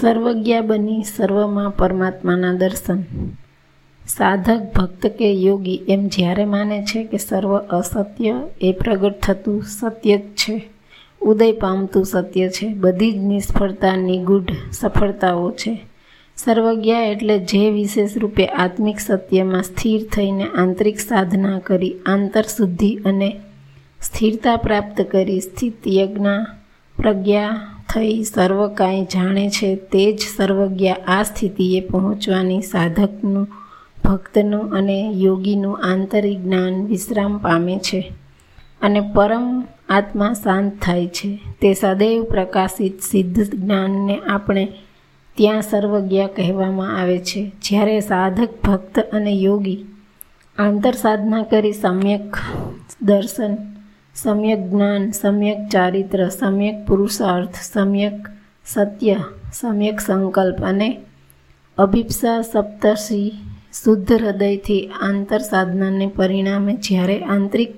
સર્વજ્ઞા બની સર્વમાં પરમાત્માના દર્શન. સાધક, ભક્ત કે યોગી એમ જ્યારે માને છે કે સર્વ અસત્ય એ પ્રગટ થતું સત્ય જ છે. ઉદય પામતું સત્ય છે. બધી જ નિષ્ફળતા નિગૂઢ સફળતાઓ છે. સર્વજ્ઞા એટલે જે વિશેષ રૂપે આત્મિક સત્યમાં સ્થિર થઈને આંતરિક સાધના કરી આંતરશુદ્ધિ અને સ્થિરતા પ્રાપ્ત કરી, સ્થિત યજ્ઞ, પ્રજ્ઞા થઈ સર્વ કાંઈ જાણે છે તે જ સર્વજ્ઞા આ સ્થિતિએ પહોંચવાની સાધકનું, ભક્તનું અને યોગીનું આંતરિક જ્ઞાન વિશ્રામ પામે છે અને પરમ આત્મા શાંત થાય છે. તે સદૈવ પ્રકાશિત સિદ્ધ જ્ઞાનને આપણે ત્યાં સર્વજ્ઞા કહેવામાં આવે છે. જ્યારે સાધક, ભક્ત અને યોગી આંતર સાધના કરી સમ્યક દર્શન સમ્યક જ્ઞાન સમ્યક ચારિત્ર સમ્યક પુરુષાર્થ સમ્યક સત્ય સમ્યક સંકલ્પ અને અભિપ્સા સપ્તર્ષિ શુદ્ધ હૃદયથી આંતર સાધનાને પરિણામે જ્યારે આંતરિક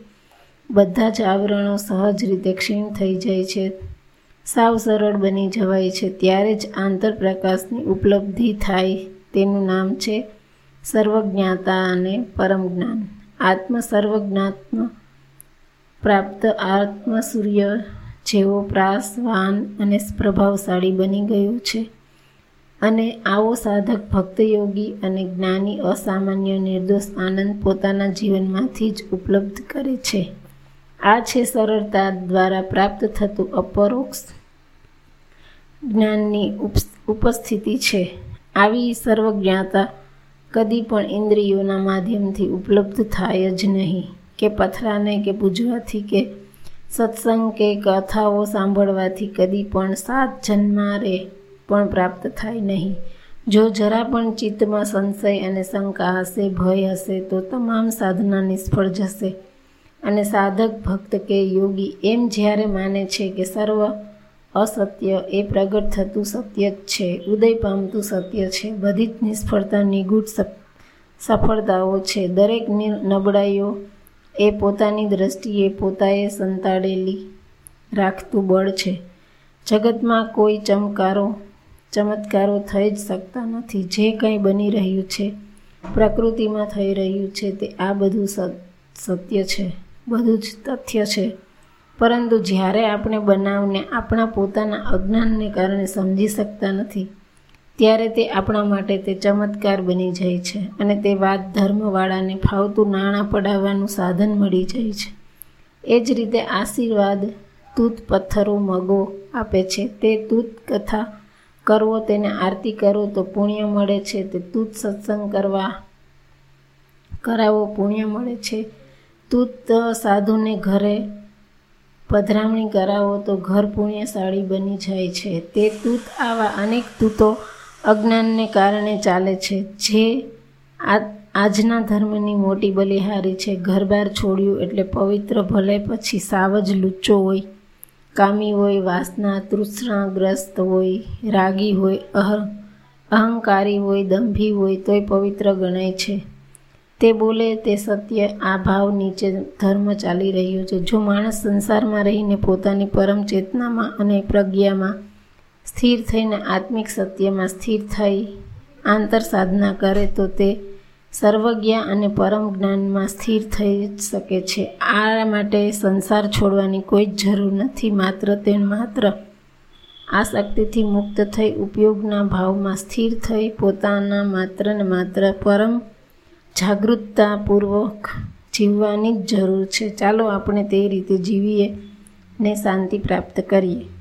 બધા જ આવરણો સહજ રીતે ક્ષીણ થઈ જાય છે, સાવ સરળ બની જવાય છે, ત્યારે જ આંતર પ્રકાશની ઉપલબ્ધિ થાય તેનું નામ છે સર્વજ્ઞાતા અને પરમ જ્ઞાન. આત્મ સર્વજ્ઞાત્મ પ્રાપ્ત આત્મ સૂર્ય જેવો પ્રાસવાન અને પ્રભાવશાળી બની ગયો છે. અને આવો સાધક ભક્તયોગી અને જ્ઞાની અસામાન્ય નિર્દોષ આનંદ પોતાના જીવનમાંથી જ ઉપલબ્ધ કરે છે. આ છે સરળતા દ્વારા પ્રાપ્ત થતું અપરોક્ષ જ્ઞાનની ઉપસ્થિતિ છે. આવી સર્વજ્ઞાતા કદી પણ ઇન્દ્રિયોના માધ્યમથી ઉપલબ્ધ થાય જ નહીં. કે પથરાને કે પૂજવાથી કે સત્સંગ કે કથાઓ સાંભળવાથી કદી પણ સાત જન્મારે પણ પ્રાપ્ત થાય નહીં. જો જરા પણ ચિત્તમાં સંશય અને શંકા હશે, ભય હશે, તો તમામ સાધના નિષ્ફળ જશે. અને સાધક ભક્ત કે યોગી એમ જ્યારે માને છે કે સર્વ અસત્ય એ પ્રગટ થતું સત્ય જ છે, ઉદય પામતું સત્ય છે, બધી જ નિષ્ફળતા, નિગૂઢ સફળતાઓ છે. દરેક નબળાઈઓ એ પોતાની દ્રષ્ટિએ પોતાએ સંતાડેલી રાખતું બળ છે. જગતમાં કોઈ ચમકારો, ચમત્કારો થઈ જ શકતા નથી. જે કંઈ બની રહ્યું છે, પ્રકૃતિમાં થઈ રહ્યું છે, તે આ બધું સત્ય છે. બધું જ તથ્ય છે. પરંતુ જ્યારે આપણે બનાવને આપણા પોતાના અજ્ઞાનને કારણે સમજી શકતા નથી ત્યારે તે આપણા માટે તે ચમત્કાર બની જાય છે અને તે વાત ધર્મવાળાને ફાવતું નાણાં પડાવવાનું સાધન મળી જાય છે. એ જ રીતે આશીર્વાદ તૂત પથ્થરો, મગો આપે છે. તે તૂત કથા કરવો, તેને આરતી કરો તો પુણ્ય મળે છે. તે તૂત સત્સંગ કરવા કરાવો, પુણ્ય મળે છે. તૂત સાધુને ઘરે પધરામણી કરાવો તો ઘર પુણ્યશાળી બની જાય છે. તે તૂત આવા અનેક તૂતો અજ્ઞાનને કારણે ચાલે છે. જે આજના ધર્મની મોટી બલિહારી છે. ઘરબાર છોડ્યું એટલે પવિત્ર ભલે પછી સાવ જ લુચ્ચો હોય. કામી હોય, વાસના તૃષ્ણાગ્રસ્ત હોય, રાગી હોય, અહ, અહંકારી હોય, દંભી હોય, તોય પવિત્ર ગણાય છે. તે બોલે તે સત્ય આ ભાવ નીચે ધર્મ ચાલી રહ્યો છે. જો માણસ સંસારમાં રહીને પોતાની પરમ ચેતનામાં અને પ્રજ્ઞામાં સ્થિર થઈને આત્મિક સત્યમાં સ્થિર થઈ આંતર સાધના કરે તો તે સર્વજ્ઞ અને પરમ જ્ઞાનમાં સ્થિર થઈ શકે છે. આ માટે સંસાર છોડવાની કોઈ જ જરૂર નથી, માત્ર તે માત્ર આ શક્તિથી મુક્ત થઈ ઉપયોગના ભાવમાં સ્થિર થઈ પોતાના માત્ર ને માત્ર પરમ જાગૃતતાપૂર્વક જીવવાની જ જરૂર છે. ચાલો આપણે તે રીતે જીવીએ ને શાંતિ પ્રાપ્ત કરીએ.